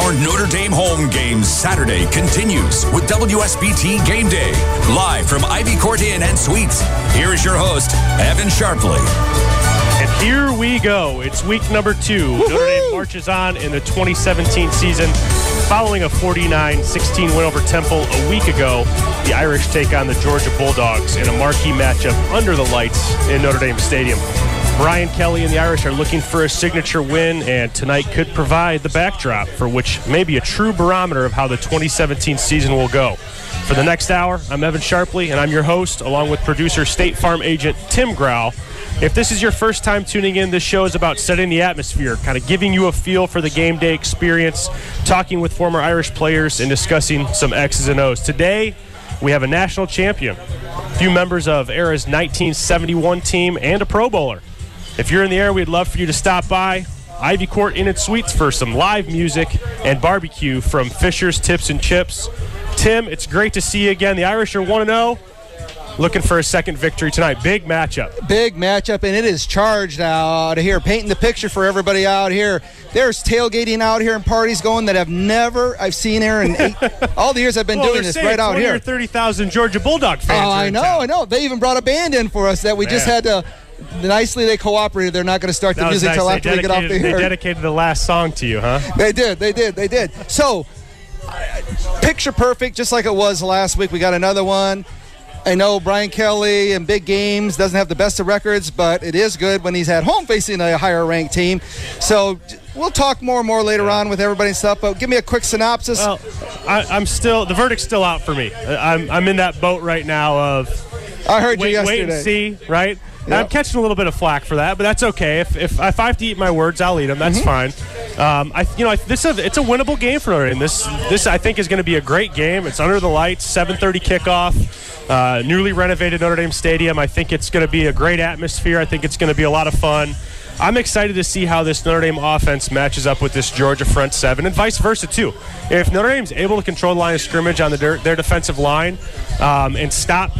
Our Notre Dame home game Saturday continues with WSBT Game Day, live from Ivy Court Inn and Suites. Here is your host, Evan Sharpley. And here we go. It's week number 2 Woo-hoo! Notre Dame marches on in the 2017 season. Following a 49 16 win over Temple a week ago, the Irish take on the Georgia Bulldogs in a marquee matchup under the lights in Notre Dame Stadium. Brian Kelly and the Irish are looking for a signature win, and tonight could provide the backdrop for which may be a true barometer of how the 2017 season will go. For the next hour, I'm Evan Sharpley, and I'm your host, along with producer State Farm agent Tim Grau. If this is your first time tuning in, this show is about setting the atmosphere, kind of giving you a feel for the game day experience, talking with former Irish players, and discussing some X's and O's. Today, we have a national champion, a few members of Ara's 1971 team, and a Pro Bowler. If you're in the air, we'd love for you to stop by Ivy Court Inn and Suites for some live music and barbecue from Fisher's Tips and Chips. Tim, it's great to see you again. The Irish are 1 0 looking for a second victory tonight. Big matchup. Big matchup, and it is charged out here, painting the picture for everybody out here. There's tailgating out here and parties going that I've never I've seen here in eight, all the years I've been well, doing this right out here. Thirty thousand Georgia Bulldog fans. Oh, I know. I know. They even brought a band in for us that we Man. just had to. Nicely, they cooperated. They're not going to start the music nice. after we get off the air. They dedicated the last song to you, huh? They did. They did. They did. So, picture perfect, just like it was last week. We got another one. I know Brian Kelly in big games doesn't have the best of records, but it is good when he's at home facing a higher ranked team. So we'll talk more and more later on with everybody and stuff. But give me a quick synopsis. Well, I, I'm still the verdict's still out for me. I'm I'm in that boat right now of I heard wait, you wait and see, right? And I'm catching a little bit of flack for that, but that's okay. If, if, if I have to eat my words, I'll eat them. That's Mm-hmm. fine. Um, I you know I, this is a, it's a winnable game for Notre Dame. This this I think is going to be a great game. It's under the lights, 7:30 kickoff, uh, newly renovated Notre Dame Stadium. I think it's going to be a great atmosphere. I think it's going to be a lot of fun. I'm excited to see how this Notre Dame offense matches up with this Georgia front seven, and vice versa too. If Notre Dame's able to control the line of scrimmage on the, their, their defensive line um, and stop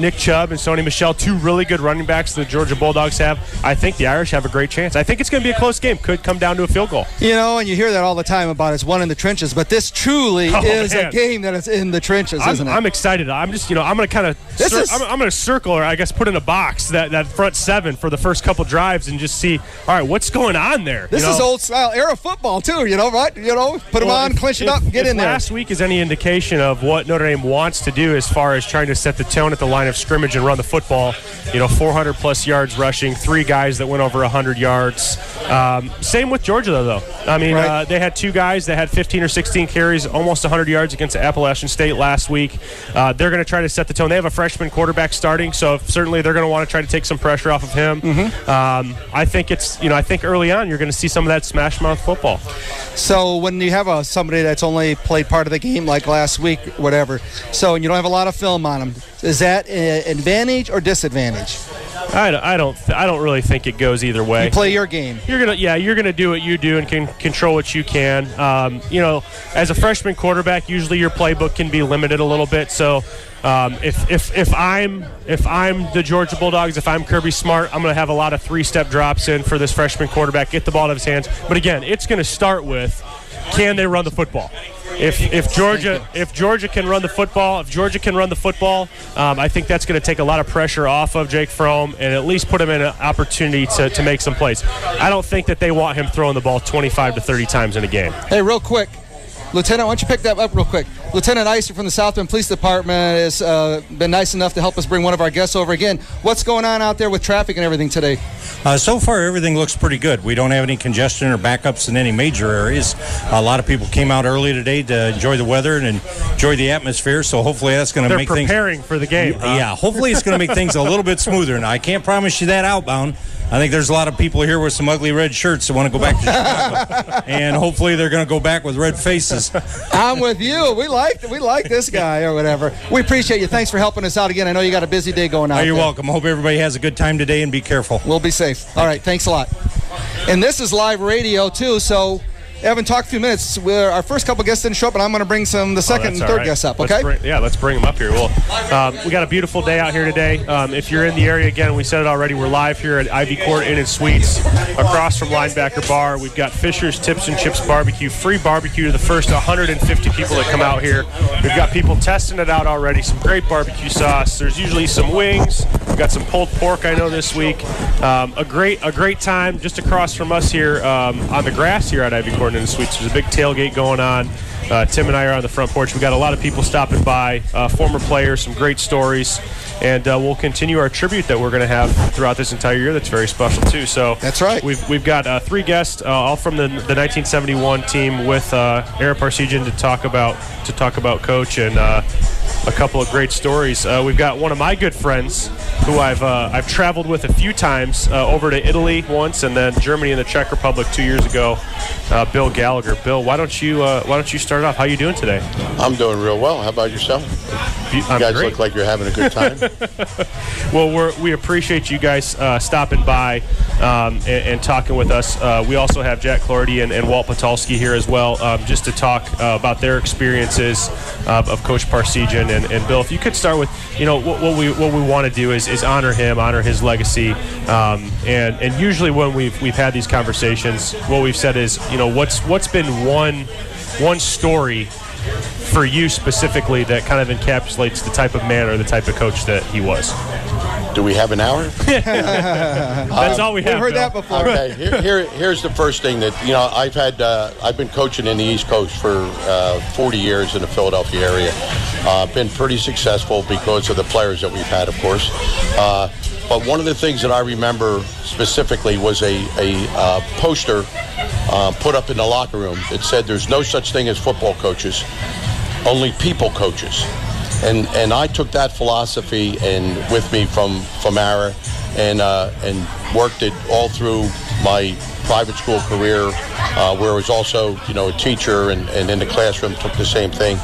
Nick Chubb and Sony Michel, two really good running backs the Georgia Bulldogs have. I think the Irish have a great chance. I think it's going to be a close game. Could come down to a field goal. You know, and you hear that all the time about it's one in the trenches, but this truly Oh, is man. a game that is in the trenches, I'm, isn't it? I'm excited. I'm just, you know, I'm going to kind of, This is- I'm, I'm going to circle or I guess put in a box that, that front seven for the first couple drives and just see, all right, what's going on there? this You know? is old style era football too. You know, right? You know, put them Well, on, if- clinch it if- up, get in there. Last week is any indication of what Notre Dame wants to do as far as trying to set the tone at the line of scrimmage and run the football. You know, 400 plus yards rushing, three guys that went over 100 yards. Um, same with Georgia, though. though. I mean, Right. uh, they had two guys that had 15 or 16 carries, almost 100 yards against Appalachian State last week. Uh, they're going to try to set the tone. They have a freshman quarterback starting, so certainly they're going to want to try to take some pressure off of him. Mm-hmm. Um, I think it's, you know, I think early on you're going to see some of that smash mouth football. So when you have a somebody that's only played part of the game, like last week, whatever, so and you don't have a lot of film on them, is that an advantage or disadvantage? I don't, I don't, I don't really think it goes either way. You play your game. You're gonna, yeah, you're gonna do what you do and can control what you can. Um, you know, as a freshman quarterback, usually your playbook can be limited a little bit. So, um, if if if I'm if I'm the Georgia Bulldogs, if I'm Kirby Smart, I'm gonna have a lot of three-step drops in for this freshman quarterback, get the ball out of his hands. But again, it's gonna start with can they run the football? If, if Georgia if Georgia can run the football, if Georgia can run the football, um, I think that's going to take a lot of pressure off of Jake Fromm and at least put him in an opportunity to, to make some plays. I don't think that they want him throwing the ball 25 to 30 times in a game. Hey, real quick, Lieutenant, why don't you pick that up real quick? Lieutenant Icer from the South Bend Police Department has uh, been nice enough to help us bring one of our guests over again. What's going on out there with traffic and everything today? Uh, so far, everything looks pretty good. We don't have any congestion or backups in any major areas. A lot of people came out early today to enjoy the weather and enjoy the atmosphere. So hopefully, that's going to make things. They're preparing for the game. Huh? Yeah, hopefully, it's going to make things a little bit smoother. Now, I can't promise you that outbound. I think there's a lot of people here with some ugly red shirts that want to go back to Chicago, and hopefully they're going to go back with red faces. I'm with you. We like we like this guy or whatever. We appreciate you. Thanks for helping us out again. I know you got a busy day going on. Oh, you're there. welcome. Hope everybody has a good time today and be careful. We'll be safe. All right. Thanks a lot. And this is live radio too, so Evan, talk a few minutes. We're, our first couple guests didn't show up, and I'm going to bring some the oh, second oh, and third right. guests up. Okay? Let's bring, yeah, let's bring them up here. Well, um, we got a beautiful day out here today. Um, if you're in the area again, we said it already. We're live here at Ivy Court Inn and Suites, across from Linebacker Bar. We've got Fisher's Tips and Chips Barbecue, free barbecue to the first 150 people that come out here. We've got people testing it out already. Some great barbecue sauce. There's usually some wings. We've got some pulled pork. I know this week. Um, a great a great time just across from us here um, on the grass here at Ivy Court And Suites. There's a big tailgate going on. Uh, Tim and I are on the front porch. We've got a lot of people stopping by, uh, former players, some great stories, and uh, we'll continue our tribute that we're going to have throughout this entire year. That's very special too. So that's right. We've we've got uh, three guests, uh, all from the, the 1971 team, with uh, Ara Parseghian to talk about to talk about coach and a couple of great stories. Uh, we've got one of my good friends who I've uh, I've traveled with a few times uh, over to Italy once, and then Germany and the Czech Republic two years ago. Uh, Bill Gallagher. Bill, why don't you uh, why don't you start off? How you doing today? I'm doing real well. How about yourself? You guys great. look like you're having a good time. well, we appreciate you guys uh, stopping by um, and, and, talking with us. we also have Jack Clardy and, and Walt Patulski here as well, um, just to talk about their experiences of Coach Parseghian and, and Bill, if you could start with, you know, what, what we what we want to do is, is honor him, honor his legacy, um, and and usually when we've we've had these conversations, what we've said is, you know, what's what's been one one story for you specifically that kind of encapsulates the type of man or the type of coach that he was. Do we have an hour? That's all we have. We've heard Bill. that before. Okay, here, here, here's the first thing that you know. I've had uh, I've been coaching in the East Coast for uh, 40 years in the Philadelphia area. Uh, been pretty successful because of the players that we've had, of course. Uh, but one of the things that I remember specifically was a, a uh, poster uh, put up in the locker room that said, "There's no such thing as football coaches, only people coaches." and and I took that philosophy and with me from from Ara, and uh, and worked it all through my private school career, uh, where I was also you know a teacher and, and in the classroom took the same thing,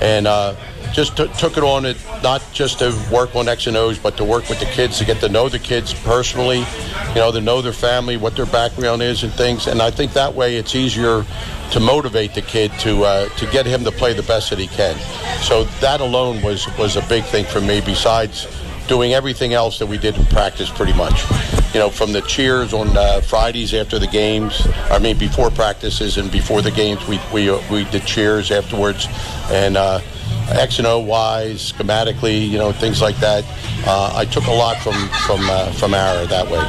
and. Uh, just t- took it on it not just to work on X and O's, but to work with the kids to get to know the kids personally, you know, to know their family, what their background is, and things. And I think that way it's easier to motivate the kid to uh, to get him to play the best that he can. So that alone was was a big thing for me. Besides doing everything else that we did in practice, pretty much. You know, from the cheers on uh, Fridays after the games. I mean, before practices and before the games, we we we did cheers afterwards, and. Uh, X and O wise, schematically, you know, things like that. Uh, I took a lot from from uh, from Ara that way.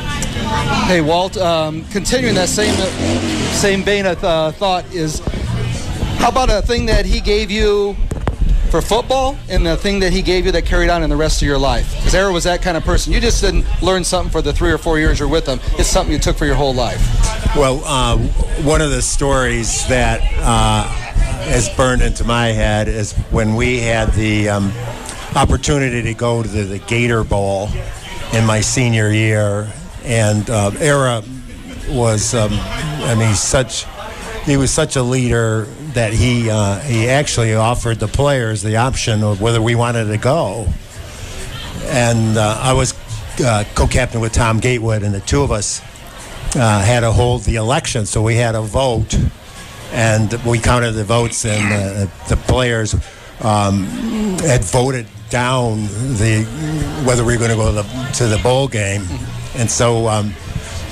Hey, Walt, um, continuing that same same vein of uh, thought is, how about a thing that he gave you for football and the thing that he gave you that carried on in the rest of your life? Because Ara was that kind of person. You just didn't learn something for the three or four years you're with him. It's something you took for your whole life. Well, uh, one of the stories that has burned into my head is when we had the um, opportunity to go to the, the, Gator Bowl in my senior year, and uh, Ara was, um, I mean, such he was such a leader that he uh, he actually offered the players the option of whether we wanted to go, and uh, I was uh, co-captain with Tom Gatewood, and the two of us uh, had to hold the election, so we had a vote and we counted the votes, and uh, the players um, had voted down the whether we were going to go to the, to the bowl game, and so. Um,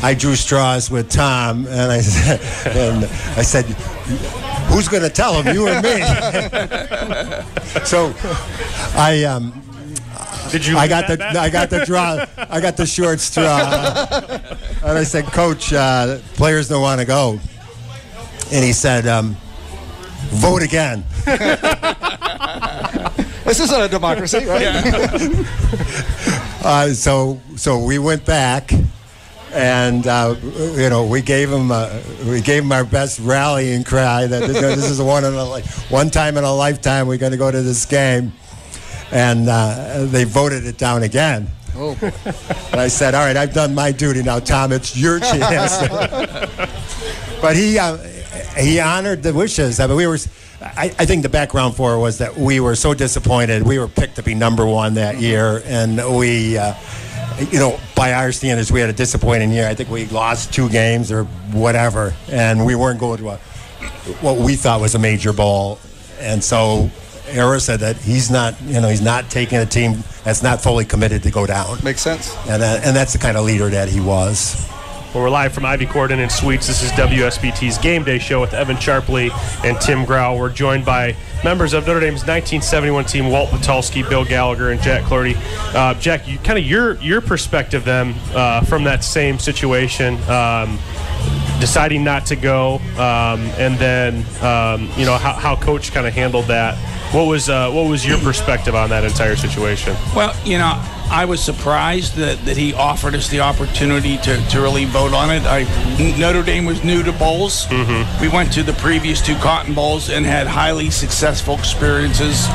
I drew straws with Tom, and I said, and I said, "Who's going to tell him, you or me?" so, I um, did you? I got the I got the draw. I got the short straw, and I said, "Coach, uh, players don't want to go." And he said, um, "Vote again." This isn't a democracy, right? Uh, so so we went back, and uh, you know we gave him uh, we gave him our best rallying cry that this, this is one in a li- one time in a lifetime we're going to go to this game, and uh, they voted it down again. Oh, And I said, "All right, I've done my duty now, Tom. It's your chance." but he uh, he honored the wishes. I mean, we were. I, I think the background for it was that we were so disappointed. We were picked to be number one that year, and we, uh, you know, by our standards, we had a disappointing year. I think we lost two games or whatever, and we weren't going to a, what we thought was a major bowl. And so, Ara said that he's not, you know, he's not taking a team that's not fully committed to go down. Makes sense. And, uh, and that's the kind of leader that he was. Well, we're live from Ivy Court Inn and Suites. This is WSBT's Game Day Show with Evan Sharpley and Tim Grau. We're joined by members of Notre Dame's 1971 team, Walt Patulski, Bill Gallagher, and Jack Clardy. Uh, Jack, you, kind of your your perspective then uh, from that same situation. Um, deciding not to go, um, and then um, you know how, how coach kind of handled that. What was uh, what was your perspective on that entire situation? Well, you know, I was surprised that, that he offered us the opportunity to, to really vote on it. I Notre Dame was new to bowls. We went to the previous two Cotton Bowls and had highly successful experiences,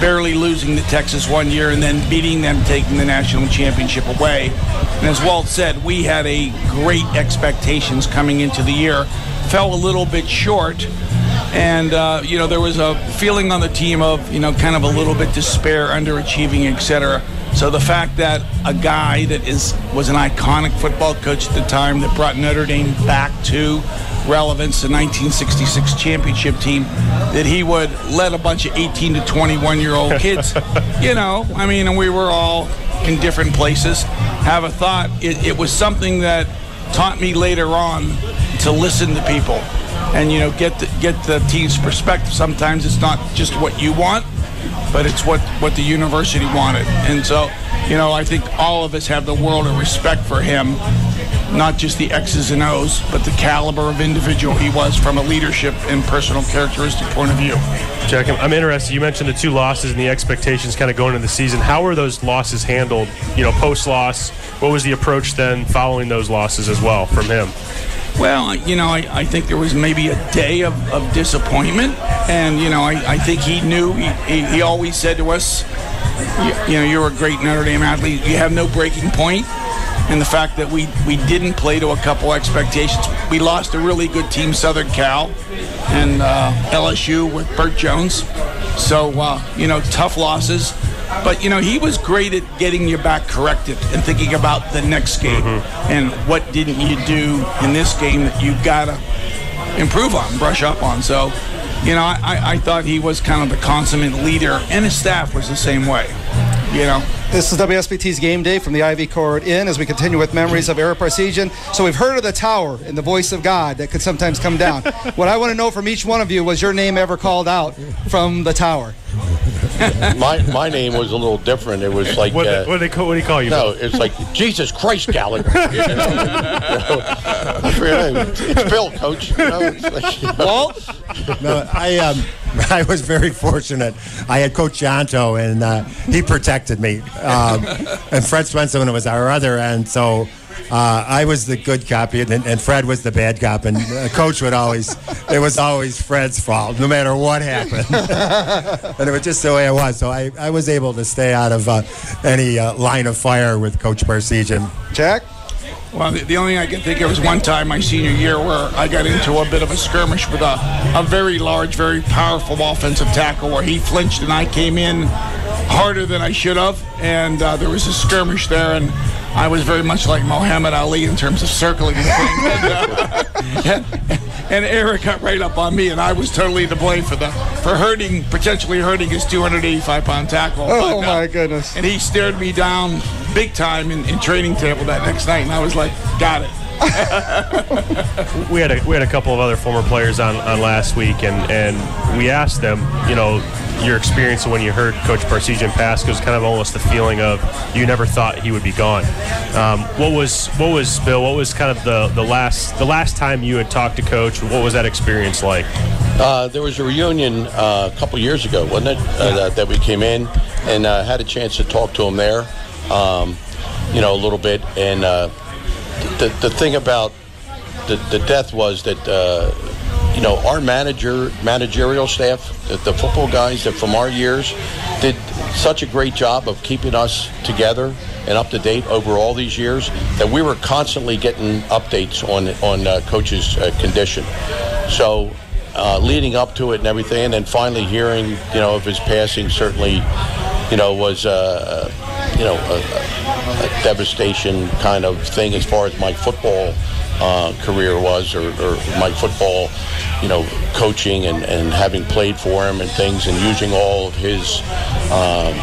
barely losing to Texas one year and then beating them, taking the national championship away. And as Walt said, we had a great expectations coming into the year. Fell a little bit short and uh, you know there was a feeling on the team of you know kind of a little bit despair, underachieving, etc. So the fact that a guy that is was an iconic football coach at the time that brought Notre Dame back to relevance, the 1966 championship team, that he would let a bunch of 18 to 21 year old kids, you know, I mean, and we were all in different places, have a thought. It, it was something that taught me later on to listen to people and you know get the, get the team's perspective. Sometimes it's not just what you want, but it's what what the university wanted. And so, you know, I think all of us have the world of respect for him, not just the X's and O's, but the caliber of individual he was from a leadership and personal characteristic point of view. Jack, I'm- interested. You mentioned the two losses and the expectations kind of going into the season. How were those losses handled? You know, post loss. What was the approach then following those losses as well from him? Well, you know, I, I think there was maybe a day of, of disappointment. And, you know, I, I think he knew, he, he, he always said to us, you, you know, you're a great Notre Dame athlete. You have no breaking point. And the fact that we, we didn't play to a couple expectations. We lost a really good team, Southern Cal, and uh, LSU with Bert Jones. So, uh, you know, tough losses. But, you know, he was great at getting your back corrected and thinking about the next game mm-hmm. and what didn't you do in this game that you got to improve on, brush up on. So, you know, I, I thought he was kind of the consummate leader, and his staff was the same way. You know, This is WSBT's Game Day from the Ivy Court Inn as we continue with memories of Ara Parseghian. So we've heard of the tower and the voice of God that could sometimes come down. what I want to know from each one of you was your name ever called out from the tower? My my name was a little different. It was like What, uh, what, do they call, what do you call you? no, it's like Jesus Christ, Gallagher. You know? You know, it's Bill, Coach. You know, it's like, Walt? No, I um, I was very fortunate. I had Coach Yonto, and uh, he protected me. Um, and Fred Swenson was our other end, so uh, I was the good cop, and, and Fred was the bad cop. And uh, Coach would always, it was always Fred's fault, no matter what happened. and it was just the way it was. So I, I was able to stay out of uh, any uh, line of fire with Coach Parseghian. Jack? Well, the, the only thing I can think of is one time my senior year where I got into a bit of a skirmish with a, a very large, very powerful offensive tackle where he flinched and I came in harder than I should have. And uh, there was a skirmish there, and I was very much like Muhammad Ali in terms of circling the thing. and, uh, and Ara got right up on me, and I was totally to blame for the for hurting, potentially hurting his 285 pound tackle. Oh, But, uh, my goodness. and he stared me down big time in, in training table that next night, and I was like, got it. we had a we had a couple of other former players on, on last week, and, and we asked them, you know, your experience when you heard Coach Parseghian pass was kind of almost the feeling of you never thought he would be gone. Um, what was what was Bill? What was kind of the, the last the last time you had talked to Coach? What was that experience like? Uh, there was a reunion uh, a couple years ago, wasn't it? Uh, that, that we came in and uh, had a chance to talk to him there, um, you know, a little bit. And uh, the, the thing about the, the death was that, uh, you know, our manager, managerial staff, the, the football guys that from our years did such a great job of keeping us together and up to date over all these years that we were constantly getting updates on on uh, coach's uh, condition. So uh, leading up to it and everything, and then finally hearing you know of his passing certainly you know was uh, you know a, a devastation kind of thing as far as my football. Uh, career was, or, or my football, you know, coaching and, and having played for him and things, and using all of his um,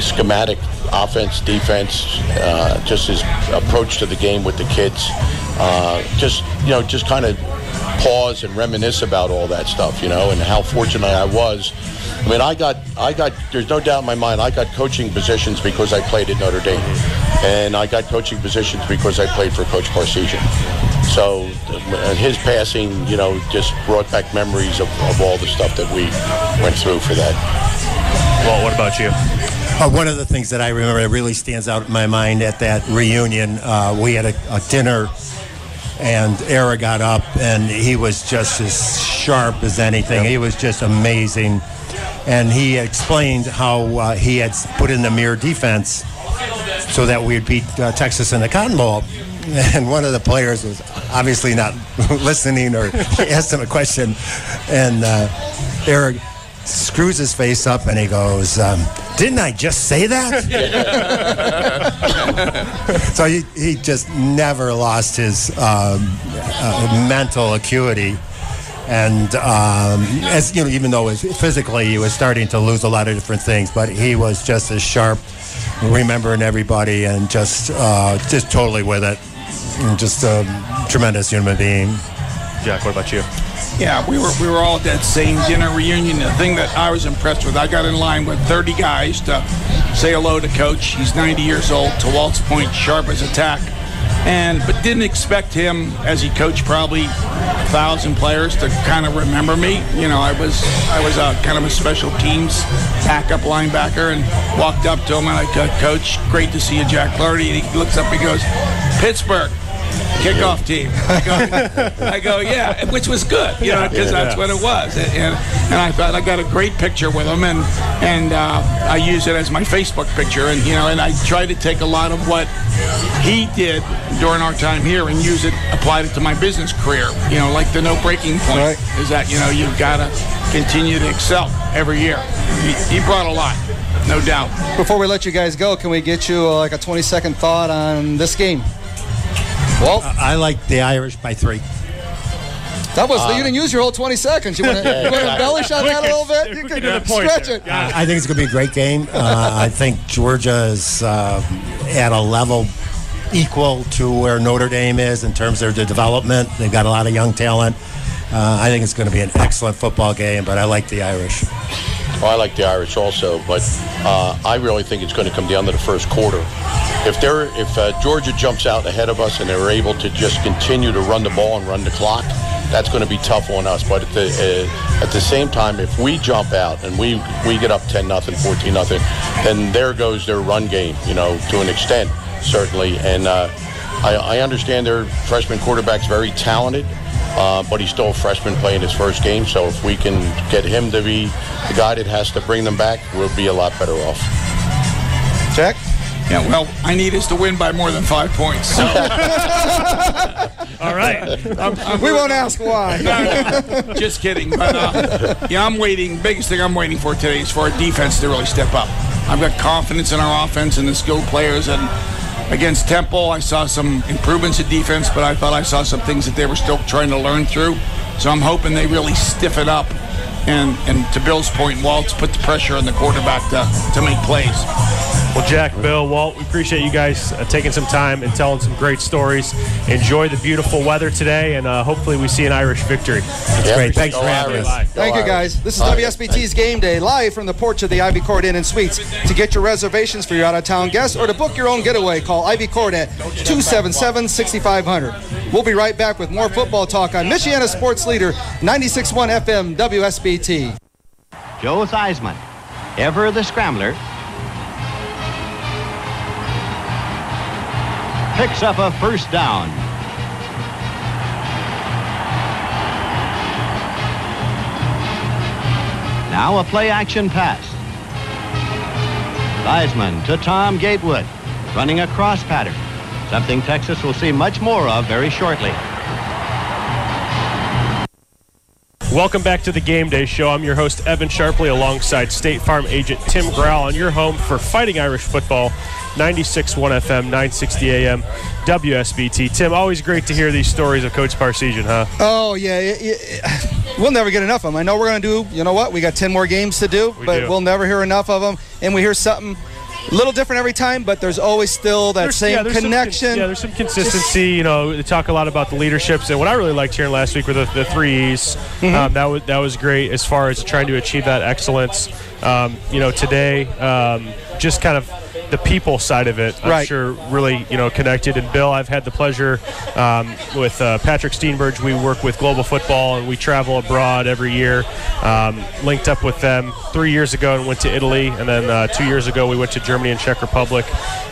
schematic offense, defense, uh, just his approach to the game with the kids. Uh, just you know, just kind of pause and reminisce about all that stuff, you know, and how fortunate I was. I mean, I got, I got. There's no doubt in my mind. I got coaching positions because I played at Notre Dame, and I got coaching positions because I played for Coach Parseghian. So, uh, his passing, you know, just brought back memories of, of all the stuff that we went through for that. Well, what about you? Uh, one of the things that I remember that really stands out in my mind at that reunion, uh, we had a, a dinner and Ara got up and he was just as sharp as anything. He was just amazing. And he explained how uh, he had put in the mirror defense so that we'd beat uh, Texas in the Cotton Bowl. And one of the players was obviously not listening or he asked him a question. And uh, Ara screws his face up and he goes, um, Didn't I just say that? so he, he just never lost his um, uh, mental acuity. And um, as you know, even though physically he was starting to lose a lot of different things, but he was just as sharp, remembering everybody, and just uh, just totally with it. And just a tremendous human being. Jack, what about you? Yeah, we were we were all at that same dinner reunion. The thing that I was impressed with, I got in line with 30 guys to say hello to Coach. He's 90 years old. To Walt's point, sharp as a tack, and but didn't expect him as he coached probably a thousand players to kind of remember me. You know, I was I was a kind of a special teams backup linebacker, and walked up to him and I go, Coach, great to see you, Jack Flaherty. And he looks up and goes, Pittsburgh kickoff team. I go, I go, yeah, which was good, you know, because that's what it was. And, and I thought I got a great picture with him, and and uh, I use it as my Facebook picture, and you know, and I try to take a lot of what he did during our time here and use it, applied it to my business career. You know, like the no breaking point Right. is that you know you've got to continue to excel every year. He, he brought a lot, no doubt. Before we let you guys go, can we get you uh, like a 20 second thought on this game? Walt, I like the Irish by three. that was you didn't use your whole 20 seconds. You want to embellish on that a little bit? You Quick can to stretch it. Got. I think it's going to be a great game. Uh, I think Georgia is uh, at a level equal to where Notre Dame is in terms of their development. They've got a lot of young talent. Uh, I think it's going to be an excellent football game, but I like the Irish. Well, I like the Irish also, but uh, I really think it's going to come down to the first quarter. If they're if uh, Georgia jumps out ahead of us and they're able to just continue to run the ball and run the clock, that's going to be tough on us. But at the uh, at the same time, if we jump out and we we get up ten nothing, fourteen nothing, then there goes their run game. You know, to an extent, certainly. And uh, I, I understand their freshman quarterback's very talented. Uh, but he's still a freshman playing his first game, so if we can get him to be the guy that has to bring them back, we'll be a lot better off. Jack? Yeah, well, I need us to win by more than five points. So All right. I'm, I'm We won't ask why. No, no, just kidding. But uh, yeah, I'm waiting. Biggest thing I'm waiting for today is for our defense to really step up. I've got confidence in our offense and the skilled players. And against Temple, I saw some improvements in defense, but I thought I saw some things that they were still trying to learn through. So I'm hoping they really stiffen up. And, and to Bill's point, Waltz put the pressure on the quarterback to, to make plays. Well, Jack, Bill, Walt, we appreciate you guys uh, taking some time and telling some great stories. Enjoy the beautiful weather today, and uh, hopefully we see an Irish victory. Yeah, great. Thanks go for having us. Go Thank you, guys. This is All right. WSBT's Game Day, live from the porch of the Ivy Court Inn and Suites. To get your reservations for your out-of-town guests or to book your own getaway, call Ivy Court at 277-6500. We'll be right back with more football talk on Michiana Sports Leader 96.1 FM Joe Theismann, ever the scrambler, picks up a first down. Now a play action pass. Theismann to Tom Gatewood, running a cross pattern, something Texas will see much more of very shortly. Welcome back to the Game Day Show. I'm your host, Evan Sharpley, alongside State Farm agent Tim Grau on your home for Fighting Irish Football, 96.1 FM, 960 AM, WSBT. Tim, always great to hear these stories of Coach Parseghian, huh? Oh, yeah. It, it, we'll never get enough of them. I know we're going to do, you know what, we got 10 more games to do, We but do. we'll never hear enough of them. And we hear something a little different every time, but there's always still that There's- same yeah, there's some connection. yeah, there's some consistency. You know, they talk a lot about the leaderships, and what I really liked hearing last week were the, the three E's. Mm-hmm. Um, that was that was great as far as trying to achieve that excellence. Um, you know, today, um, just kind of the people side of it, I'm Right. sure really you know connected. And Bill, I've had the pleasure um, with uh, Patrick Steenberge. We work with Global Football, and we travel abroad every year. Um, linked up with them three years ago and went to Italy, and then uh, two years ago we went to Germany and Czech Republic.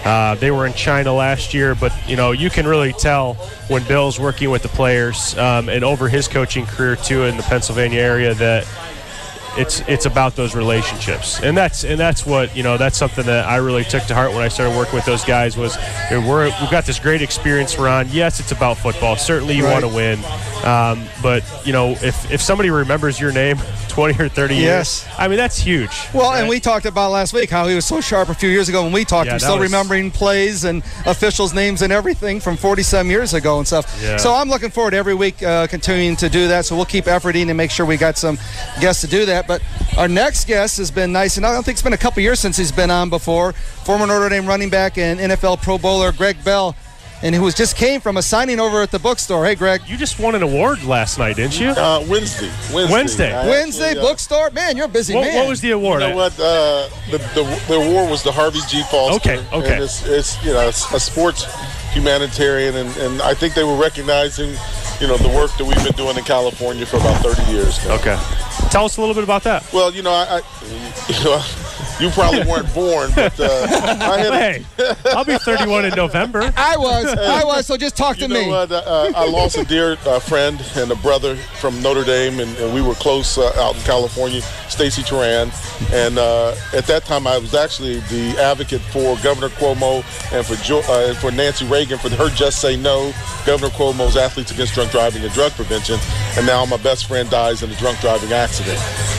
Uh, they were in China last year, but you know you can really tell when Bill's working with the players um, and over his coaching career too in the Pennsylvania area that it's it's about those relationships. And that's and that's what you know that's something that I really took to heart when I started working with those guys was we're we've got this great experience we're yes it's about football. Certainly you Right. want to win um, but you know if if somebody remembers your name 20 or 30 Yes. years I mean that's huge Well, right? and we talked about last week how he was so sharp a few years ago when we talked. Yeah, him, still was- remembering plays and officials' names and everything from 40 some years ago and stuff. Yeah. So I'm looking forward every week uh, continuing to do that. So we'll keep efforting and make sure we got some guests to do that. But our next guest has been nice, and I don't think it's been a couple years since he's been on before. Former Notre Dame running back and NFL Pro Bowler Greg Bell, and who was just came from a signing over at the bookstore. Hey, Greg. you just won an award last night didn't you Uh, Wednesday. Wednesday. Wednesday. I Wednesday actually, uh, bookstore. Man, you're a busy what, man. what was the award You know what? Uh, the, the the award was the Harvey G. Foster. Okay, okay. And it's, it's you know it's a sports humanitarian, and, and I think they were recognizing you know the work that we've been doing in California for about 30 years now. okay tell us a little bit about that Well, you know, I, I you know, you probably weren't born, but uh, I had. hey I'll be 31 in November I was. I was. So just talk to know me. what? Uh, I lost a dear uh, friend and a brother from Notre Dame, and, and we were close uh, out in California, Stacey Toran. And uh, at that time, I was actually the advocate for Governor Cuomo and for jo- uh, and for Nancy Reagan for her Just Say No, Governor Cuomo's Athletes Against Drunk Driving and Drug Prevention. And now my best friend dies in a drunk driving accident.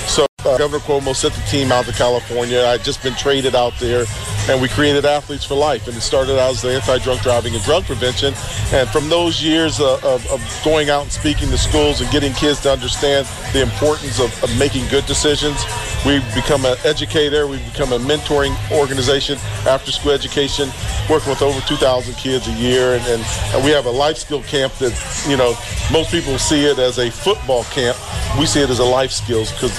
So uh, Governor Cuomo sent the team out to California. I'd just been traded out there, and we created Athletes for Life. And it started out as the anti-drunk driving and drug prevention. And from those years uh, of, of going out and speaking to schools and getting kids to understand the importance of, of making good decisions, we've become an educator. We've become a mentoring organization, after-school education, working with over 2,000 kids a year. And, and, and we have a life skill camp that, you know, most people see it as a football camp. We see it as a life skills because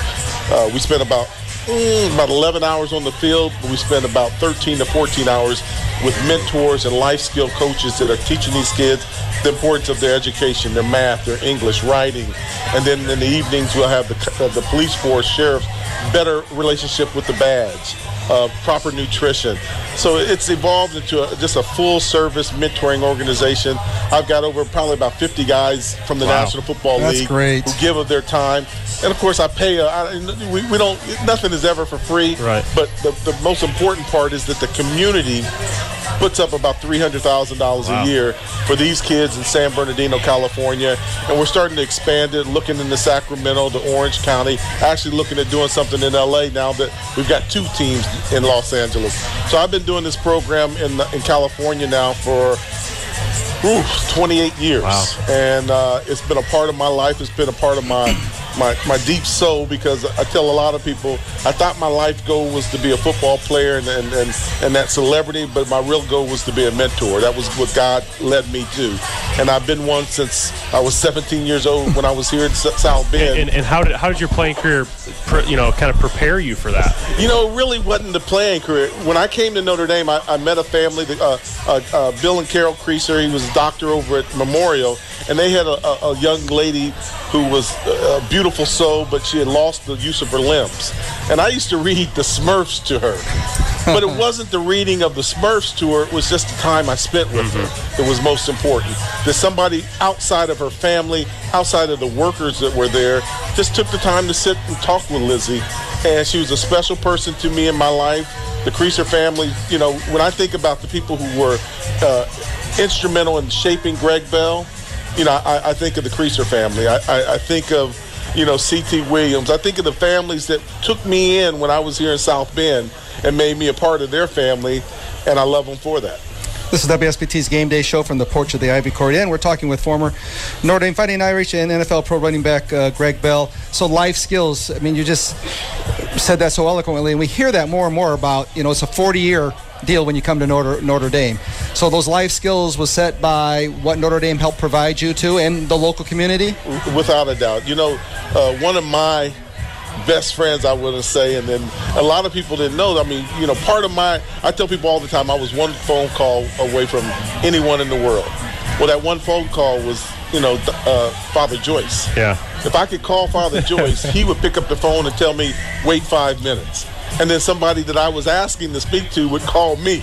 uh, we spend about mm, about 11 hours on the field, we spend about 13 to 14 hours with mentors and life skill coaches that are teaching these kids the importance of their education, their math, their English, writing, and then in the evenings we'll have the, uh, the police force, sheriffs, better relationship with the badge, uh, proper nutrition. So it's evolved into a, just a full service mentoring organization. I've got over probably about 50 guys from the Wow. National Football That's League great. who give of their time. And of course, I pay. Uh, I, we, we don't. Nothing is ever for free. Right. But the, the most important part is that the community puts up about three hundred thousand dollars Wow. a year for these kids in San Bernardino, California, and we're starting to expand it. Looking into Sacramento, to Orange County. Actually, looking at doing something in LA now that we've got two teams in Los Angeles. So I've been doing this program in in California now for. Ooh, 28 years, Wow. and uh, it's been a part of my life. It's been a part of my my, my deep soul because I tell a lot of people I thought my life goal was to be a football player and, and, and, and that celebrity, but my real goal was to be a mentor. That was what God led me to. And I've been one since I was 17 years old when I was here in South Bend. and, and how did how did your playing career pre, you know kind of prepare you for that You know, it really wasn't the playing career. When I came to Notre Dame, I, I met a family, uh, uh, uh, Bill and Carol Creaser. He was a doctor over at Memorial, and they had a, a, a young lady who was a beautiful soul, but she had lost the use of her limbs. And I used to read the Smurfs to her. but it wasn't the reading of the Smurfs to her, it was just the time I spent with her that was most important. That somebody outside of her family, outside of the workers that were there, just took the time to sit and talk with Lizzie. And she was a special person to me in my life. The Creaser family, you know, when I think about the people who were uh, instrumental in shaping Greg Bell, you know, I, I think of the Creaser family. I, I, I think of, you know, C.T. Williams. I think of the families that took me in when I was here in South Bend and made me a part of their family, and I love them for that. This is WSBT's Game Day Show from the porch of the Ivy Court Inn. We're talking with former Notre Dame Fighting Irish and NFL pro running back uh, Greg Bell. So life skills. I mean, you just said that so eloquently, and we hear that more and more about. You know, it's a 40-year deal when you come to Notre, Notre Dame. So those life skills was set by what Notre Dame helped provide you to and the local community. Without a doubt, you know, uh, one of my best friends, I would say, and then a lot of people didn't know. I mean, you know, part of my, I tell people all the time, I was one phone call away from anyone in the world. Well, that one phone call was, you know, uh, Father Joyce. Yeah. If I could call Father Joyce, he would pick up the phone and tell me, wait five minutes. And then somebody that I was asking to speak to would call me.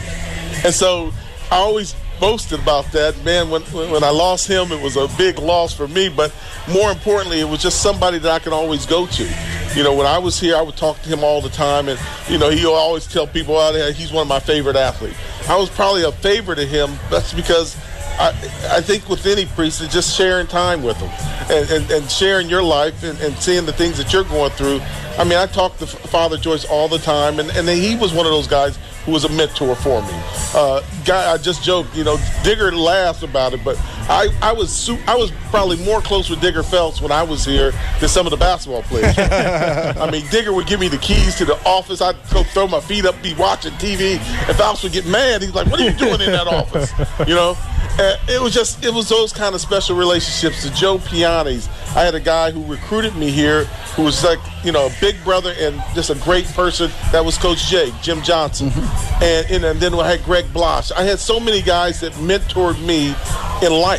And so I always boasted about that. Man, when, when I lost him, it was a big loss for me. But more importantly, it was just somebody that I could always go to. You know, when I was here, I would talk to him all the time. And, you know, he always tell people out there he's one of my favorite athletes. I was probably a favorite of him. That's because I, I think with any priest, it's just sharing time with them and, and, and sharing your life and, and, seeing the things that you're going through. I mean, I talk to Father Joyce all the time, and, and he was one of those guys who was a mentor for me. Uh, guy, I just joked, you know, Digger laughs about it, but I, I was su- I was probably more close with Digger Phelps when I was here than some of the basketball players. I mean, Digger would give me the keys to the office. I'd go throw my feet up, be watching TV, and Phelps would get mad. He's like, "What are you doing in that office?" You know. And it was just it was those kind of special relationships. The Joe Pianis. I had a guy who recruited me here who was like you know a big brother and just a great person. That was Coach Jake, Jim Johnson, mm-hmm. and, and then I had Greg Blache. I had so many guys that mentored me in life.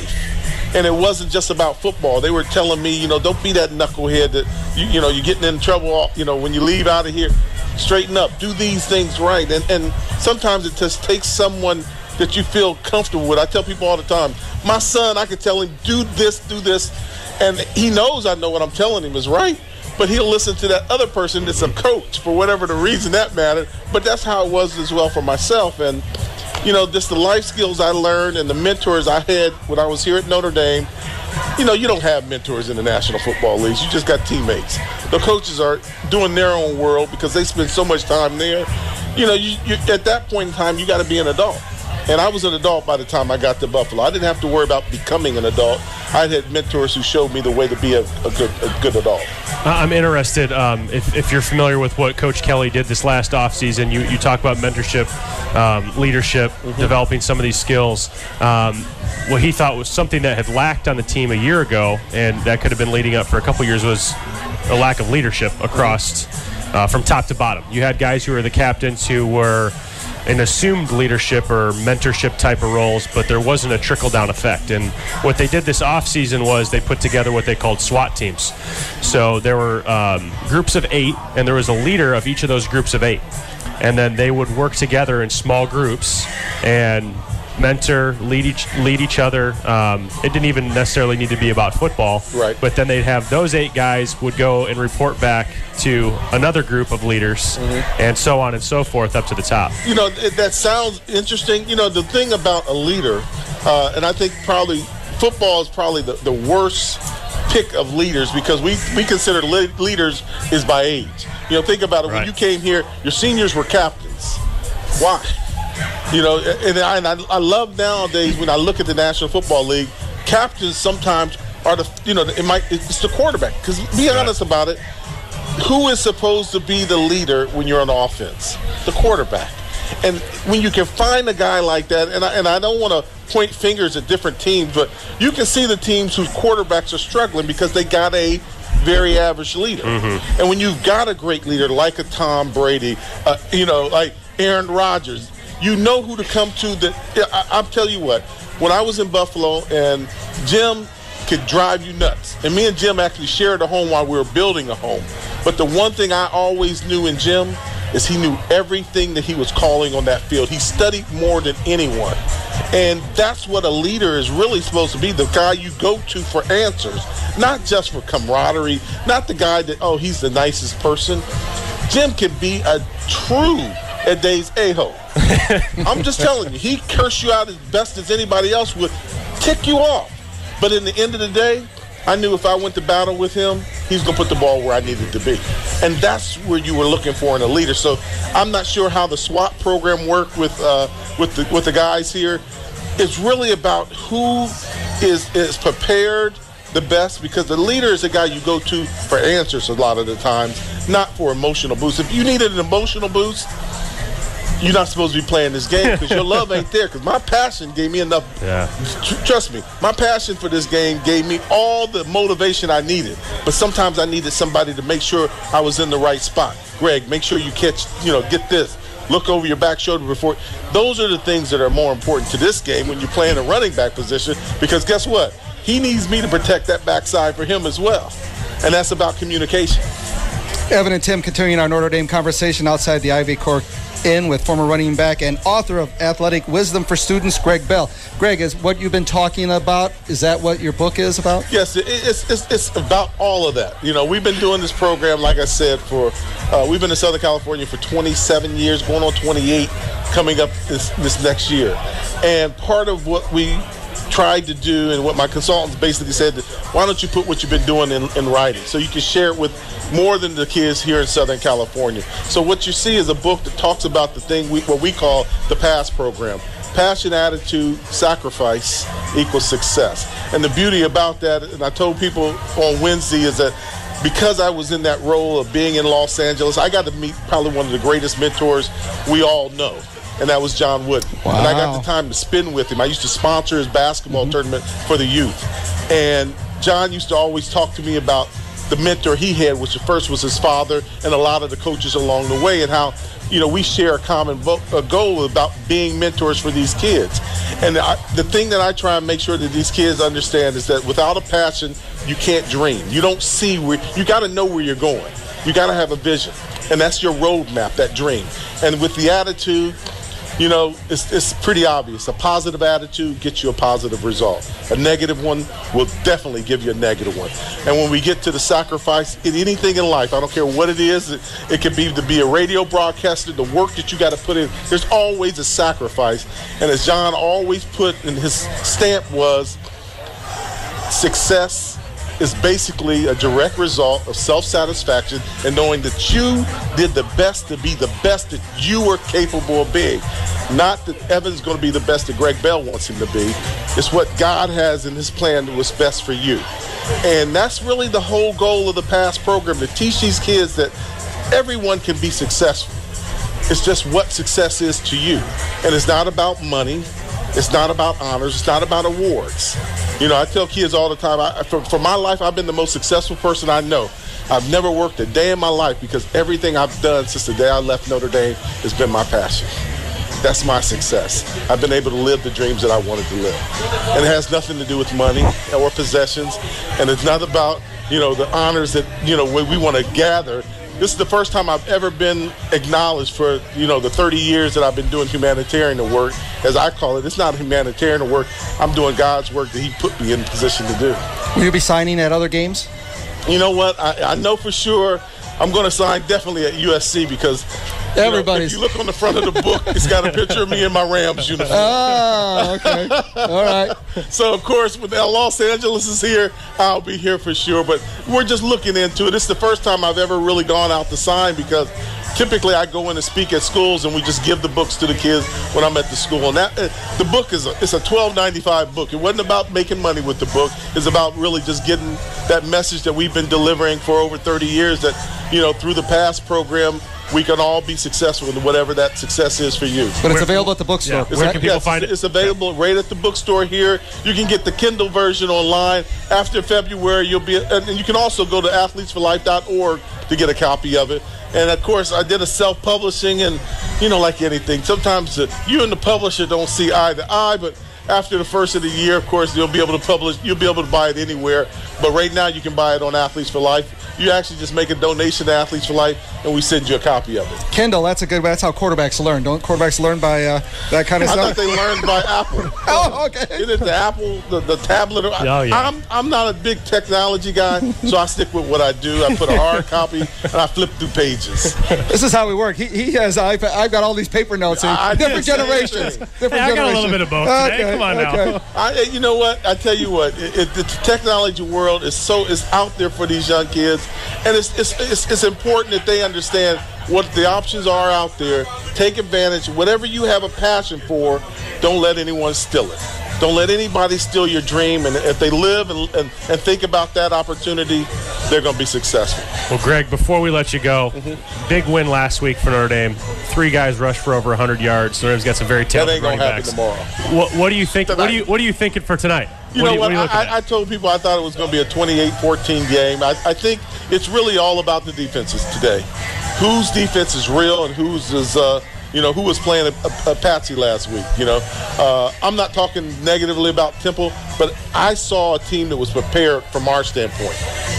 And it wasn't just about football. They were telling me, you know, don't be that knucklehead that you, you know you're getting in trouble. You know, when you leave out of here, straighten up, do these things right. And and sometimes it just takes someone that you feel comfortable with. I tell people all the time, my son, I can tell him, do this, do this. And he knows I know what I'm telling him is right, but he'll listen to that other person that's a coach for whatever the reason that mattered. But that's how it was as well for myself. And, you know, just the life skills I learned and the mentors I had when I was here at Notre Dame. You know, you don't have mentors in the National Football Leagues. You just got teammates. The coaches are doing their own world because they spend so much time there. You know, you, you at that point in time, you got to be an adult. And I was an adult by the time I got to Buffalo. I didn't have to worry about becoming an adult. I had mentors who showed me the way to be a, a good a good adult. I'm interested um, if, if, you're familiar with what Coach Kelly did this last offseason. You, you talk about mentorship, um, leadership, mm-hmm. developing some of these skills. Um, what he thought was something that had lacked on the team a year ago, and that could have been leading up for a couple years, was a lack of leadership across uh, from top to bottom. You had guys who were the captains who were – an assumed leadership or mentorship type of roles, but there wasn't a trickle down effect. And what they did this offseason was they put together what they called SWAT teams. So there were um, groups of eight, and there was a leader of each of those groups of eight. And then they would work together in small groups and mentor, lead each lead each other. Um, it didn't even necessarily need to be about football, right? But then they'd have those eight guys would go and report back to another group of leaders, mm-hmm. and so on and so forth up to the top. You know that sounds interesting. You know the thing about a leader, uh, and I think probably football is probably the, the worst pick of leaders because we we consider leaders is by age. You know, think about it. Right. When you came here, your seniors were captains. Why? You know, and I, and I, love nowadays when I look at the National Football League, captains sometimes are the you know it might it's the quarterback. Because be honest about it who is supposed to be the leader when you're on offense? The quarterback. And when you can find a guy like that and I, and I don't want to point fingers at different teams but you can see the teams whose quarterbacks are struggling because they got a very average leader. Mm-hmm. and when you've got a great leader like a Tom Brady uh, you know like Aaron Rodgers you know who to come to. That I'll tell you what. When I was in Buffalo and Jim could drive you nuts. And me and Jim actually shared a home while we were building a home. But the one thing I always knew in Jim is he knew everything that he was calling on that field. He studied more than anyone. And that's what a leader is really supposed to be the guy you go to for answers, not just for camaraderie, not the guy that, oh, he's the nicest person. Jim can be a true at days a hole. I'm just telling you, he curse you out as best as anybody else would, tick you off. But in the end of the day, I knew if I went to battle with him, he's going to put the ball where I needed to be. And that's where you were looking for in a leader. So I'm not sure how the SWAT program worked with, uh, with, the, with the guys here. It's really about who is, is prepared the best because the leader is the guy you go to for answers a lot of the times, not for emotional boost. If you needed an emotional boost, you're not supposed to be playing this game because your love ain't there. Because my passion gave me enough. Yeah. Trust me, my passion for this game gave me all the motivation I needed. But sometimes I needed somebody to make sure I was in the right spot. Greg, make sure you catch, you know, get this. Look over your back shoulder before. Those are the things that are more important to this game when you're playing a running back position. Because guess what? He needs me to protect that backside for him as well. And that's about communication. Evan and Tim continuing our Notre Dame conversation outside the Ivy Court Inn with former running back and author of Athletic Wisdom for Students, Greg Bell. Greg, is what you've been talking about, is that what your book is about? Yes, it's, it's, it's about all of that. You know, we've been doing this program, like I said, for, uh, we've been in Southern California for 27 years, going on 28 coming up this, this next year. And part of what we tried to do and what my consultants basically said why don't you put what you've been doing in, in, writing? So you can share it with more than the kids here in southern california. So what you see is a book that talks about the thing we, what we call the pass program. Passion attitude sacrifice equals success. And the beauty about that and i told people on wednesday is that because I was in that role of being in Los Angeles, I got to meet probably one of the greatest mentors we all know and that was John Wooden. Wow. And I got the time to spend with him. I used to sponsor his basketball mm-hmm. tournament for the youth. And John used to always talk to me about the mentor he had, which at first was his father and a lot of the coaches along the way, and how you know we share a common a goal about being mentors for these kids. And I, the thing that I try and make sure that these kids understand is that without a passion, you can't dream. You don't see where you got to know where you're going. You got to have a vision, and that's your roadmap, that dream. And with the attitude you know, it's, it's pretty obvious. A positive attitude gets you a positive result. A negative one will definitely give you a negative one. And when we get to the sacrifice in anything in life, I don't care what it is, it, it could be to be a radio broadcaster, the work that you got to put in, there's always a sacrifice. And as John always put in his stamp was, success is basically a direct result of self-satisfaction and knowing that you did the best to be the best that you were capable of being. Not that Evan's going to be the best that Greg Bell wants him to be. It's what God has in his plan that was best for you. And that's really the whole goal of the PASS program, to teach these kids that everyone can be successful. It's just what success is to you. And it's not about money. It's not about honors. It's not about awards. You know, I tell kids all the time, I, for, for my life, I've been the most successful person I know. I've never worked a day in my life because everything I've done since the day I left Notre Dame has been my passion. That's my success. I've been able to live the dreams that I wanted to live. And it has nothing to do with money or possessions. And it's not about, you know, the honors that, you know, we want to gather this is the first time I've ever been acknowledged for, you know, the 30 years that I've been doing humanitarian work, as I call it. It's not humanitarian work. I'm doing God's work that He put me in position to do. Will you be signing at other games? You know what? I, I know for sure I'm going to sign definitely at USC because Everybody's. You know, if you look on the front of the book, it's got a picture of me in my Rams uniform. Oh, okay. All right. So, of course, when Los Angeles is here, I'll be here for sure. But we're just looking into it. It's the first time I've ever really gone out to sign because typically I go in and speak at schools and we just give the books to the kids when I'm at the school. And that uh, the book is a, it's a 12.95 book. It wasn't about making money with the book. It's about really just getting that message that we've been delivering for over 30 years that you know through the PASS program we can all be successful in whatever that success is for you. But it's available at the bookstore. Yeah. Where can people yes, find it? It's available right at the bookstore here. You can get the Kindle version online. After February, you'll be, and you can also go to athletesforlife.org to get a copy of it. And of course, I did a self-publishing, and you know, like anything, sometimes you and the publisher don't see eye to eye, but after the first of the year, of course, you'll be able to publish. You'll be able to buy it anywhere. But right now, you can buy it on Athletes for Life. You actually just make a donation to Athletes for Life, and we send you a copy of it. Kendall, that's a good. That's how quarterbacks learn. Don't quarterbacks learn by uh, that kind of I stuff? thought they learned by Apple. oh, okay. It is the Apple, the, the tablet. Oh, yeah. I'm, I'm not a big technology guy, so I stick with what I do. I put a hard copy and I flip through pages. This is how we work. He, he has iPad. I've got all these paper notes. I- I different did the same generations. thing. Different Hey, I got a little bit of both today. Okay, Come on now. I, eh, you know what? I tell you what, it, it, the technology world is so is out there for these young kids, and it's, it's it's it's important that they understand what the options are out there. Take advantage. Whatever you have a passion for, don't let anyone steal it. Don't let anybody steal your dream. And if they live and, and, and think about that opportunity, they're going to be successful. Well, Greg, before we let you go, Mm-hmm. big win last week for Notre Dame. Three guys rushed for over 100 yards. Notre Dame's got some very talented running backs. tomorrow. What, what do you think? What you What are you thinking for tonight? You what know are what? you I. I, I told people I thought it was going to be a 28-14 game. I, I think it's really all about the defenses today. Whose defense is real and whose is, uh, you know, who was playing a, a, a patsy last week. You know, uh, I'm not talking negatively about Temple, but I saw a team that was prepared from our standpoint.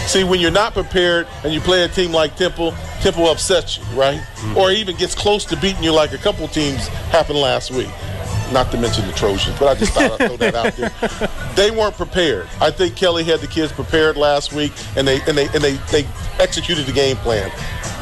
See, when you're not prepared and you play a team like Temple, Temple upsets you, right? Or even gets close to beating you like a couple teams happened last week not to mention the Trojans, but I just thought I'd throw that out there. They weren't prepared. I think Kelly had the kids prepared last week, and they and they and they, they executed the game plan.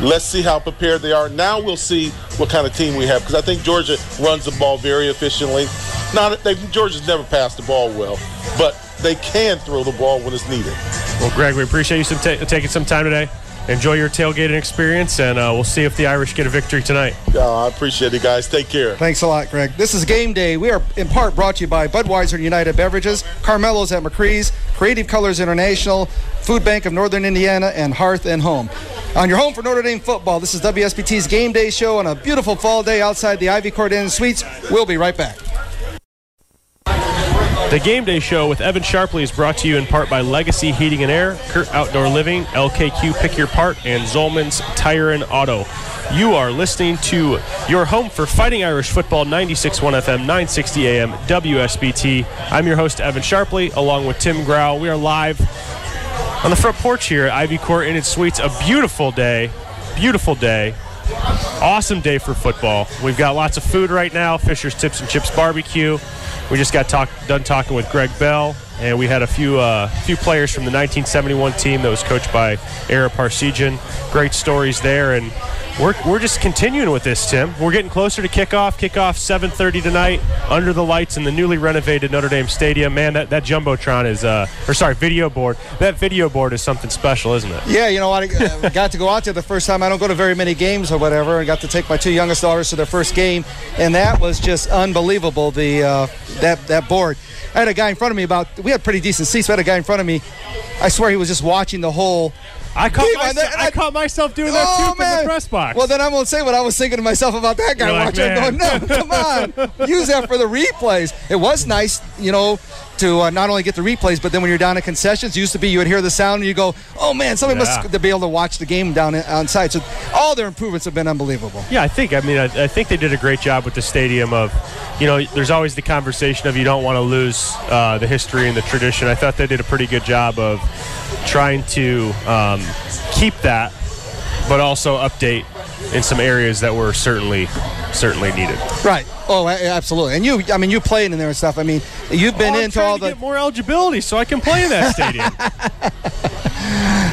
Let's see how prepared they are. Now we'll see what kind of team we have because I think Georgia runs the ball very efficiently. Not they, Georgia's never passed the ball well, but they can throw the ball when it's needed. well, Greg, we appreciate you some ta- taking some time today. Enjoy your tailgating experience, and uh, we'll see if the Irish get a victory tonight. Uh, I appreciate it, guys. Take care. Thanks a lot, Greg. This is Game Day. We are in part brought to you by Budweiser United Beverages, Carmelo's at McCree's, Creative Colors International, Food Bank of Northern Indiana, and Hearth and Home. On your home for Notre Dame football, this is WSBT's Game Day show on a beautiful fall day outside the Ivy Court Inn and Suites. We'll be right back. The Game Day Show with Evan Sharpley is brought to you in part by Legacy Heating and Air, Kurt Outdoor Living, LKQ Pick Your Part, and Zolman's Tire and Auto. You are listening to your home for Fighting Irish Football, 96.1 FM, 960 AM, WSBT. I'm your host, Evan Sharpley, along with Tim Grau. We are live on the front porch here at Ivy Court Inn and Suites. A beautiful day, beautiful day. Awesome day for football. We've got lots of food right now. Fisher's Tips and Chips Barbecue. We just got talk, done talking with Greg Bell, and we had a few uh, few players from the 1971 team that was coached by Ara Parseghian. Great stories there, and we're, we're just continuing with this, Tim. We're getting closer to kickoff. Kickoff 7:30 tonight under the lights in the newly renovated Notre Dame Stadium. Man, that, that jumbotron is, uh, or sorry, video board. That video board is something special, isn't it? Yeah, you know? I uh, got to go out there the first time. I don't go to very many games or whatever. I got to take my two youngest daughters to their first game, and that was just unbelievable. The uh, that that board. I had a guy in front of me about. We had pretty decent seats. We had a guy in front of me. I swear he was just watching the whole. I caught, myself, I- I caught myself doing that Oh, too from the press box. Well, then I won't say what I was thinking to myself about that guy You're watching. I'm going, no, come on, use that for the replays. It was nice, you know, to uh, not only get the replays, but then when you're down at concessions, it used to be you would hear the sound and you go, oh man, somebody Yeah. must be able to watch the game down on site. So all their improvements have been unbelievable. Yeah, I think. I mean, I, I think they did a great job with the stadium. Of, you know, there's always the conversation of you don't want to lose uh, the history and the tradition. I thought they did a pretty good job of trying to um, keep that, but also update in some areas that were certainly, certainly needed. Right. Oh, absolutely. And you, I mean, you played in there and stuff. I mean, you've been Oh, I'm into all to the. get more eligibility so I can play in that stadium.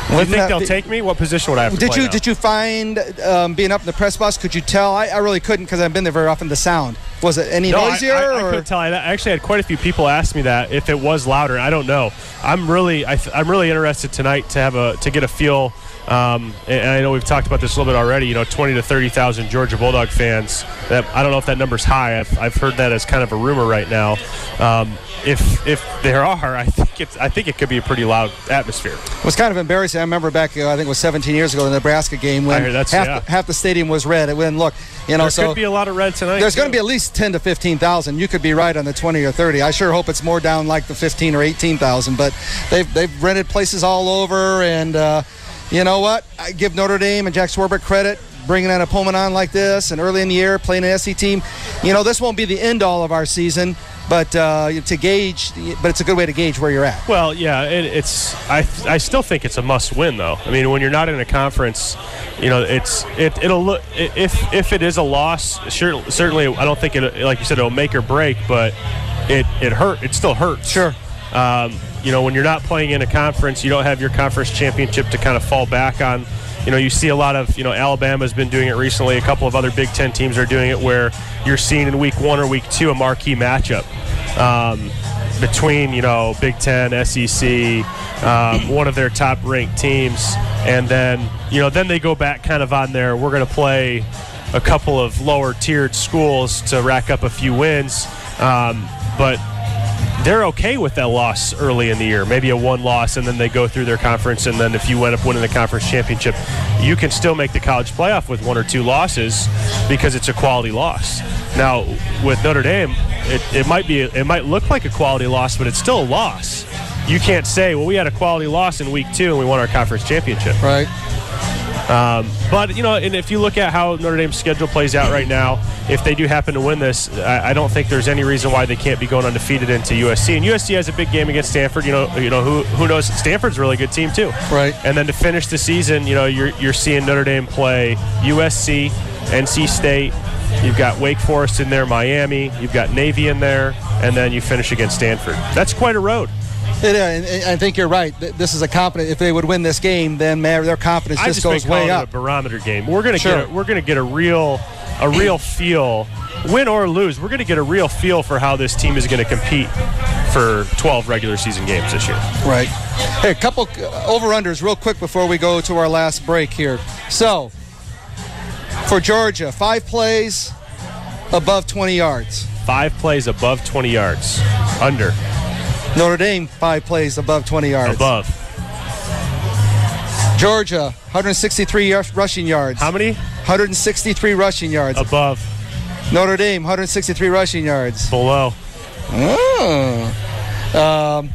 Do you think they'll the- take me? What position would I have to Did you now? did you find um, being up in the press box? Could you tell? I, I really couldn't because I've been there very often. The sound was it any No, noisier? I, I, or? couldn't tell. I actually had quite a few people ask me that if it was louder. I don't know. I'm really, I I'm really interested tonight to have a to get a feel. Um, and I know we've talked about this a little bit already. You know, 20 to 30 thousand Georgia Bulldog fans. That I don't know if that number's high. I've, I've heard that as kind of a rumor right now. Um, if if there are, I think it's I think it could be a pretty loud atmosphere. It was kind of embarrassing. I remember back, uh, I think it was 17 years ago, the Nebraska game when I half, yeah. the, half the stadium was red. It wouldn't look, you know. There so could be a lot of red tonight. there's going to be at least 10 to 15,000. You could be right on the 20 or 30. I sure hope it's more down like the 15 or 18,000. But they've they've rented places all over, and uh, you know what? I give Notre Dame and Jack Swarbrick credit. Bringing an opponent on like this and early in the year playing an SC team, you know this won't be the end all of our season, but uh, to gauge. But it's a good way to gauge where you're at. Well, yeah, it, it's. I I still think it's a must-win, though. I mean, when you're not in a conference, you know, it's it it'll look if if it is a loss. Sure, certainly, I don't think it like you said it'll make or break, but it it hurt. It still hurts. Sure. Um, you know, when you're not playing in a conference, you don't have your conference championship to kind of fall back on. You know, you see a lot of, you know, Alabama's been doing it recently. A couple of other Big Ten teams are doing it where you're seeing in week one or week two a marquee matchup um, between, you know, Big Ten, SEC, um, one of their top ranked teams. And then, you know, then they go back kind of on their, we're going to play a couple of lower tiered schools to rack up a few wins. Um, but they're okay with that loss early in the year, maybe a one loss, and then they go through their conference. And then if you end up winning the conference championship, you can still make the college playoff with one or two losses because it's a quality loss. Now with Notre Dame, it, it might be it might look like a quality loss, but it's still a loss. You can't say, well, we had a quality loss in week two and we won our conference championship. Right. Um, but you know, and if you look at how Notre Dame's schedule plays out right now, if they do happen to win this, I, I, don't think there's any reason why they can't be going undefeated into USC. And USC has a big game against Stanford. You know, you know who who knows? Stanford's a really good team too. Right. And then to finish the season, you know, you're you're seeing Notre Dame play USC, NC State. You've got Wake Forest in there, Miami. You've got Navy in there, and then you finish against Stanford. That's quite a road. It, uh, I think you're right. This is a confident. If they would win this game, then man, their confidence just, just goes way up. a barometer game. We're gonna sure. get. A, we're gonna get a real, a real feel, win or lose. We're gonna get a real feel for how this team is gonna compete for 12 regular season games this year. Right. Hey, a couple over unders real quick before we go to our last break here. So, for Georgia, five plays above 20 yards. Five plays above 20 yards. Under. Notre Dame, five plays above 20 yards. Above. Georgia, 163 rushing yards. How many? 163 rushing yards. Above. Notre Dame, 163 rushing yards. Below. Oh. Um,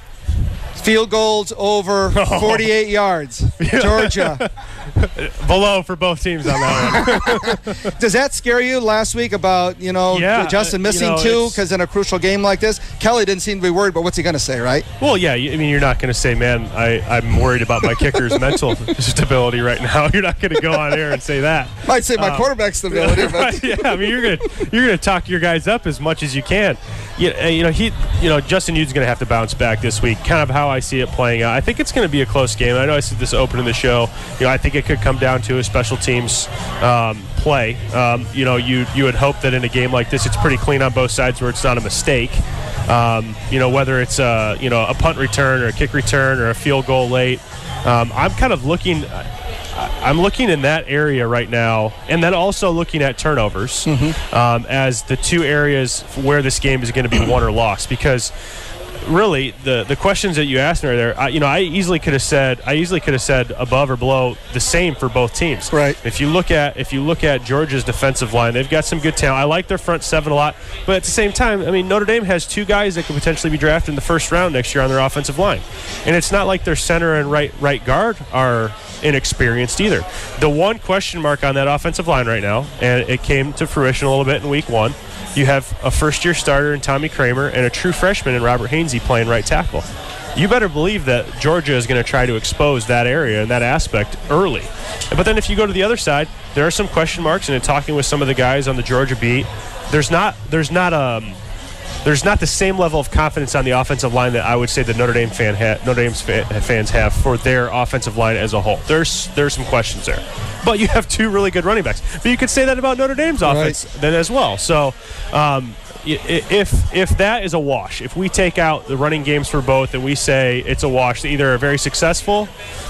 field goals over 48 yards. Georgia. Below for both teams on that one. Does that scare you last week about, you know, yeah, Justin missing you know, two? Because in a crucial game like this, Kelly didn't seem to be worried, but what's he going to say, right? Well, yeah. I mean, you're not going to say, man, I, I'm worried about my kicker's mental stability right now. You're not going to go on air and say that. Might say my um, quarterback stability. Right, yeah, I mean, you're going to you're going to talk your guys up as much as you can. You, you know, he, you know, Justin Yoon's going to have to bounce back this week. Kind of how I see it playing out. I think it's going to be a close game. I know I said this opening the show. You know, I think it could come down to a special teams um, play. Um, you know, you you would hope that in a game like this, it's pretty clean on both sides, where it's not a mistake. Um, you know, whether it's a you know a punt return or a kick return or a field goal late. Um, I'm kind of looking. I'm looking in that area right now, and then also looking at turnovers mm-hmm. um, as the two areas where this game is going to be won or lost. Because really, the the questions that you asked me there, I, you know, I easily could have said, I easily could have said above or below the same for both teams. Right. If you look at if you look at Georgia's defensive line, they've got some good talent. I like their front seven a lot, but at the same time, I mean, Notre Dame has two guys that could potentially be drafted in the first round next year on their offensive line, and it's not like their center and right right guard are inexperienced either. The one question mark on that offensive line right now, and it came to fruition a little bit in week one you have a first year starter in Tommy Kraemer and a true freshman in Robert Hainsey playing right tackle. You better believe that Georgia is going to try to expose that area and that aspect early. But then if you go to the other side, there are some question marks, and in talking with some of the guys on the Georgia beat, there's not there's not a um, there's not the same level of confidence on the offensive line that I would say the Notre Dame fan ha- Notre Dame's fa- fans have for their offensive line as a whole. There's there's some questions there, but you have two really good running backs. But you could say that about Notre Dame's offense right. then as well. So. Um, if if that is a wash, if we take out the running games for both and we say it's a wash, they either are very successful,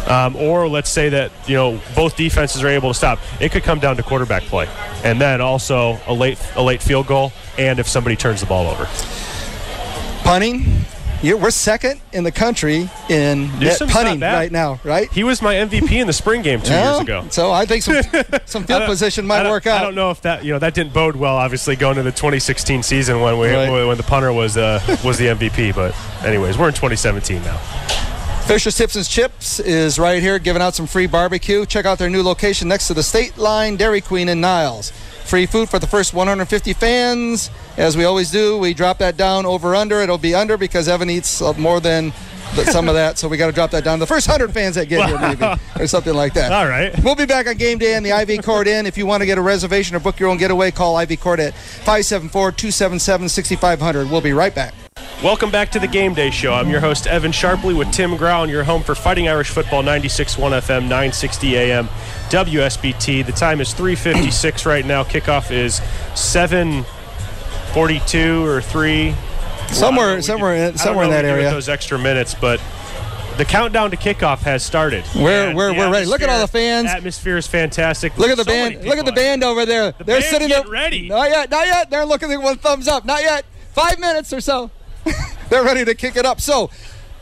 um, or let's say that you know both defenses are able to stop, it could come down to quarterback play, and then also a late a late field goal, and if somebody turns the ball over. Punting, we're second in the country in punting right now, right? He was my MVP in the spring game two years ago. So I think some, some field position might work out. I don't know if that you know that didn't bode well. Obviously, going to the 2016 season when we right. when the punter was uh, was the MVP. But anyways, we're in 2017 now. Fisher's Tips and Chips is right here giving out some free barbecue. Check out their new location next to the State Line Dairy Queen in Niles. Free food for the first 150 fans. As we always do, we drop that down over under. It'll be under because Evan eats more than some of that, so we got to drop that down. The first 100 fans that get here, maybe, or something like that. All right. We'll be back on game day in the Ivy Court Inn. If you want to get a reservation or book your own getaway, call Ivy Court at 574 277 6500. We'll be right back. Welcome back to the Game Day Show. I'm your host, Evan Sharpley, with Tim Grau, and your home for Fighting Irish Football, 96.1 FM, 960 AM, WSBT. The time is 3.56 right now. Kickoff is 7.42 or 3. Somewhere- somewhere in- don't somewhere in that what we do with area. Those extra minutes, but the countdown to kickoff has started. We're- And we're- we're ready. Look at all the fans. Atmosphere is fantastic. Look at the So band. Look at the band over there. They're band's sitting there. ready. Not yet. Not yet. They're looking at one thumbs up. Not yet. Five minutes or so. They're ready to kick it up. So,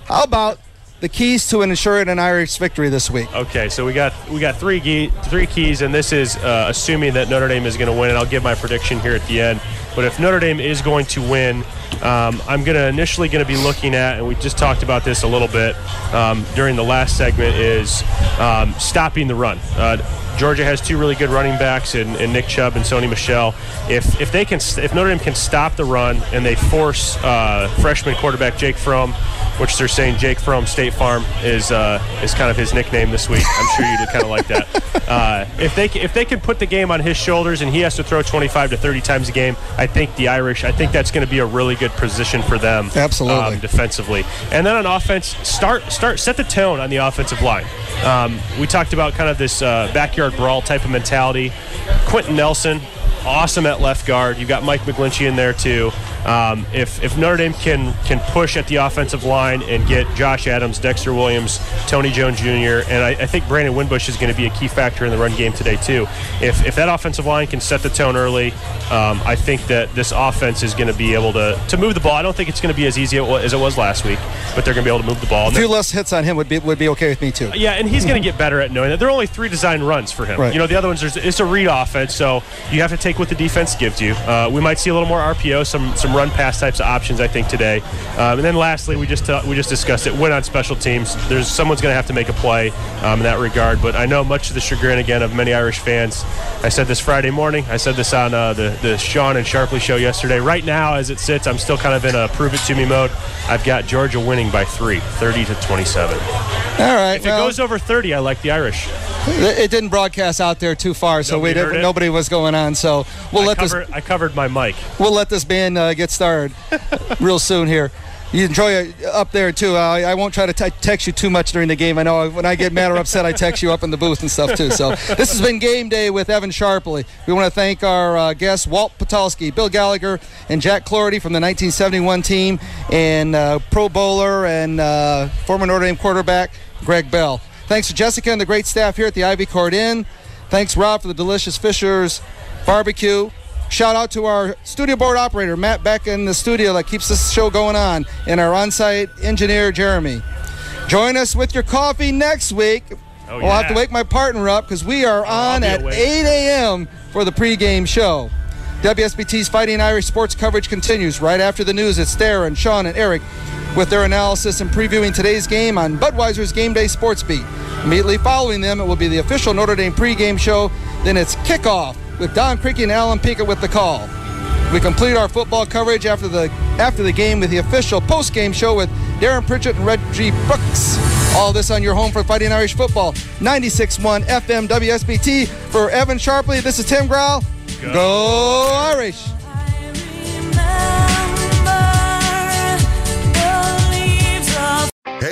how about the keys to an ensuring an Irish victory this week? Okay, so we got we got three key, three keys, and this is uh, assuming that Notre Dame is going to win. And I'll give my prediction here at the end. But if Notre Dame is going to win, um, I'm going to initially going to be looking at, and we just talked about this a little bit um, during the last segment, is um, stopping the run. Uh, Georgia has two really good running backs in, in Nick Chubb and Sony Michel. If if they can, if Notre Dame can stop the run and they force uh, freshman quarterback Jake Fromm, which they're saying Jake Fromm State Farm is uh, is kind of his nickname this week. I'm sure you'd kind of like that. Uh, if they if they can put the game on his shoulders and he has to throw 25 to 30 times a game, think the Irish. I think that's going to be a really good position for them. Absolutely. um, defensively, and then on offense, start start set the tone on the offensive line. Um, we talked about kind of this uh, backyard brawl type of mentality. Quenton Nelson, awesome at left guard. You've got Mike McGlinchey in there too. Um, if, if Notre Dame can can push at the offensive line and get Josh Adams, Dexter Williams, Tony Jones Jr., and I, I think Brandon Wimbush is going to be a key factor in the run game today too. If, if that offensive line can set the tone early, um, I think that this offense is going to be able to, to move the ball. I don't think it's going to be as easy as it was last week, but they're going to be able to move the ball. A few less hits on him would be would be okay with me too. yeah, and he's going to get better at knowing that. There are only three design runs for him. Right. You know, the other ones, there's, it's a read offense, so you have to take what the defense gives you. Uh, we might see a little more RPO, some some run pass types of options, I think, today. Um, and then lastly, we just uh, we just discussed it. Win on special teams. There's someone's going to have to make a play um, in that regard. But I know much of the chagrin again of many Irish fans. I said this Friday morning. I said this on uh, the the Sean and Sharpley show yesterday. Right now, as it sits, I'm still kind of in a prove it to me mode. I've got Georgia winning by three, 30 to 27. All right. If it goes over 30, I like the Irish. it didn't broadcast out there too far, so we Nobody heard didn't, nobody was going on. So we'll I, let this covered, I covered my mic. we'll let this band uh, get started real soon here. You enjoy it up there too. I, I won't try to t- text you too much during the game. I know when I get mad or upset, I text you up in the booth and stuff too. So this has been game day with Evan Sharpley. We want to thank our uh, guests Walt Patulski, Bill Gallagher, and Jack Clorty from the 1971 team, and uh, Pro Bowler and uh, former Notre Dame quarterback Greg Bell. Thanks to Jessica and the great staff here at the Ivy Court Inn. Thanks Rob for the delicious Fisher's barbecue. Shout out to our studio board operator, Matt Beck, in the studio that keeps this show going on, and our on site engineer, Jeremy. Join us with your coffee next week. Oh, We'll have to wake my partner up because we are oh, on be at awake. 8 a.m. for the pregame show. WSBT's Fighting Irish sports coverage continues right after the news. It's Darren, Sean, and Eric with their analysis and previewing today's game on Budweiser's Game Day Sports Beat. Immediately following them, it will be the official Notre Dame pregame show. Then it's kickoff with Don Criqui and Allen Pinkett with the call. We complete our football coverage after the after the game with the official post-game show with Darren Pritchett and Reggie Brooks. All this on your home for Fighting Irish football. 96.1 FM WSBT. For Evan Sharpley, this is Tim Grau. Go Irish!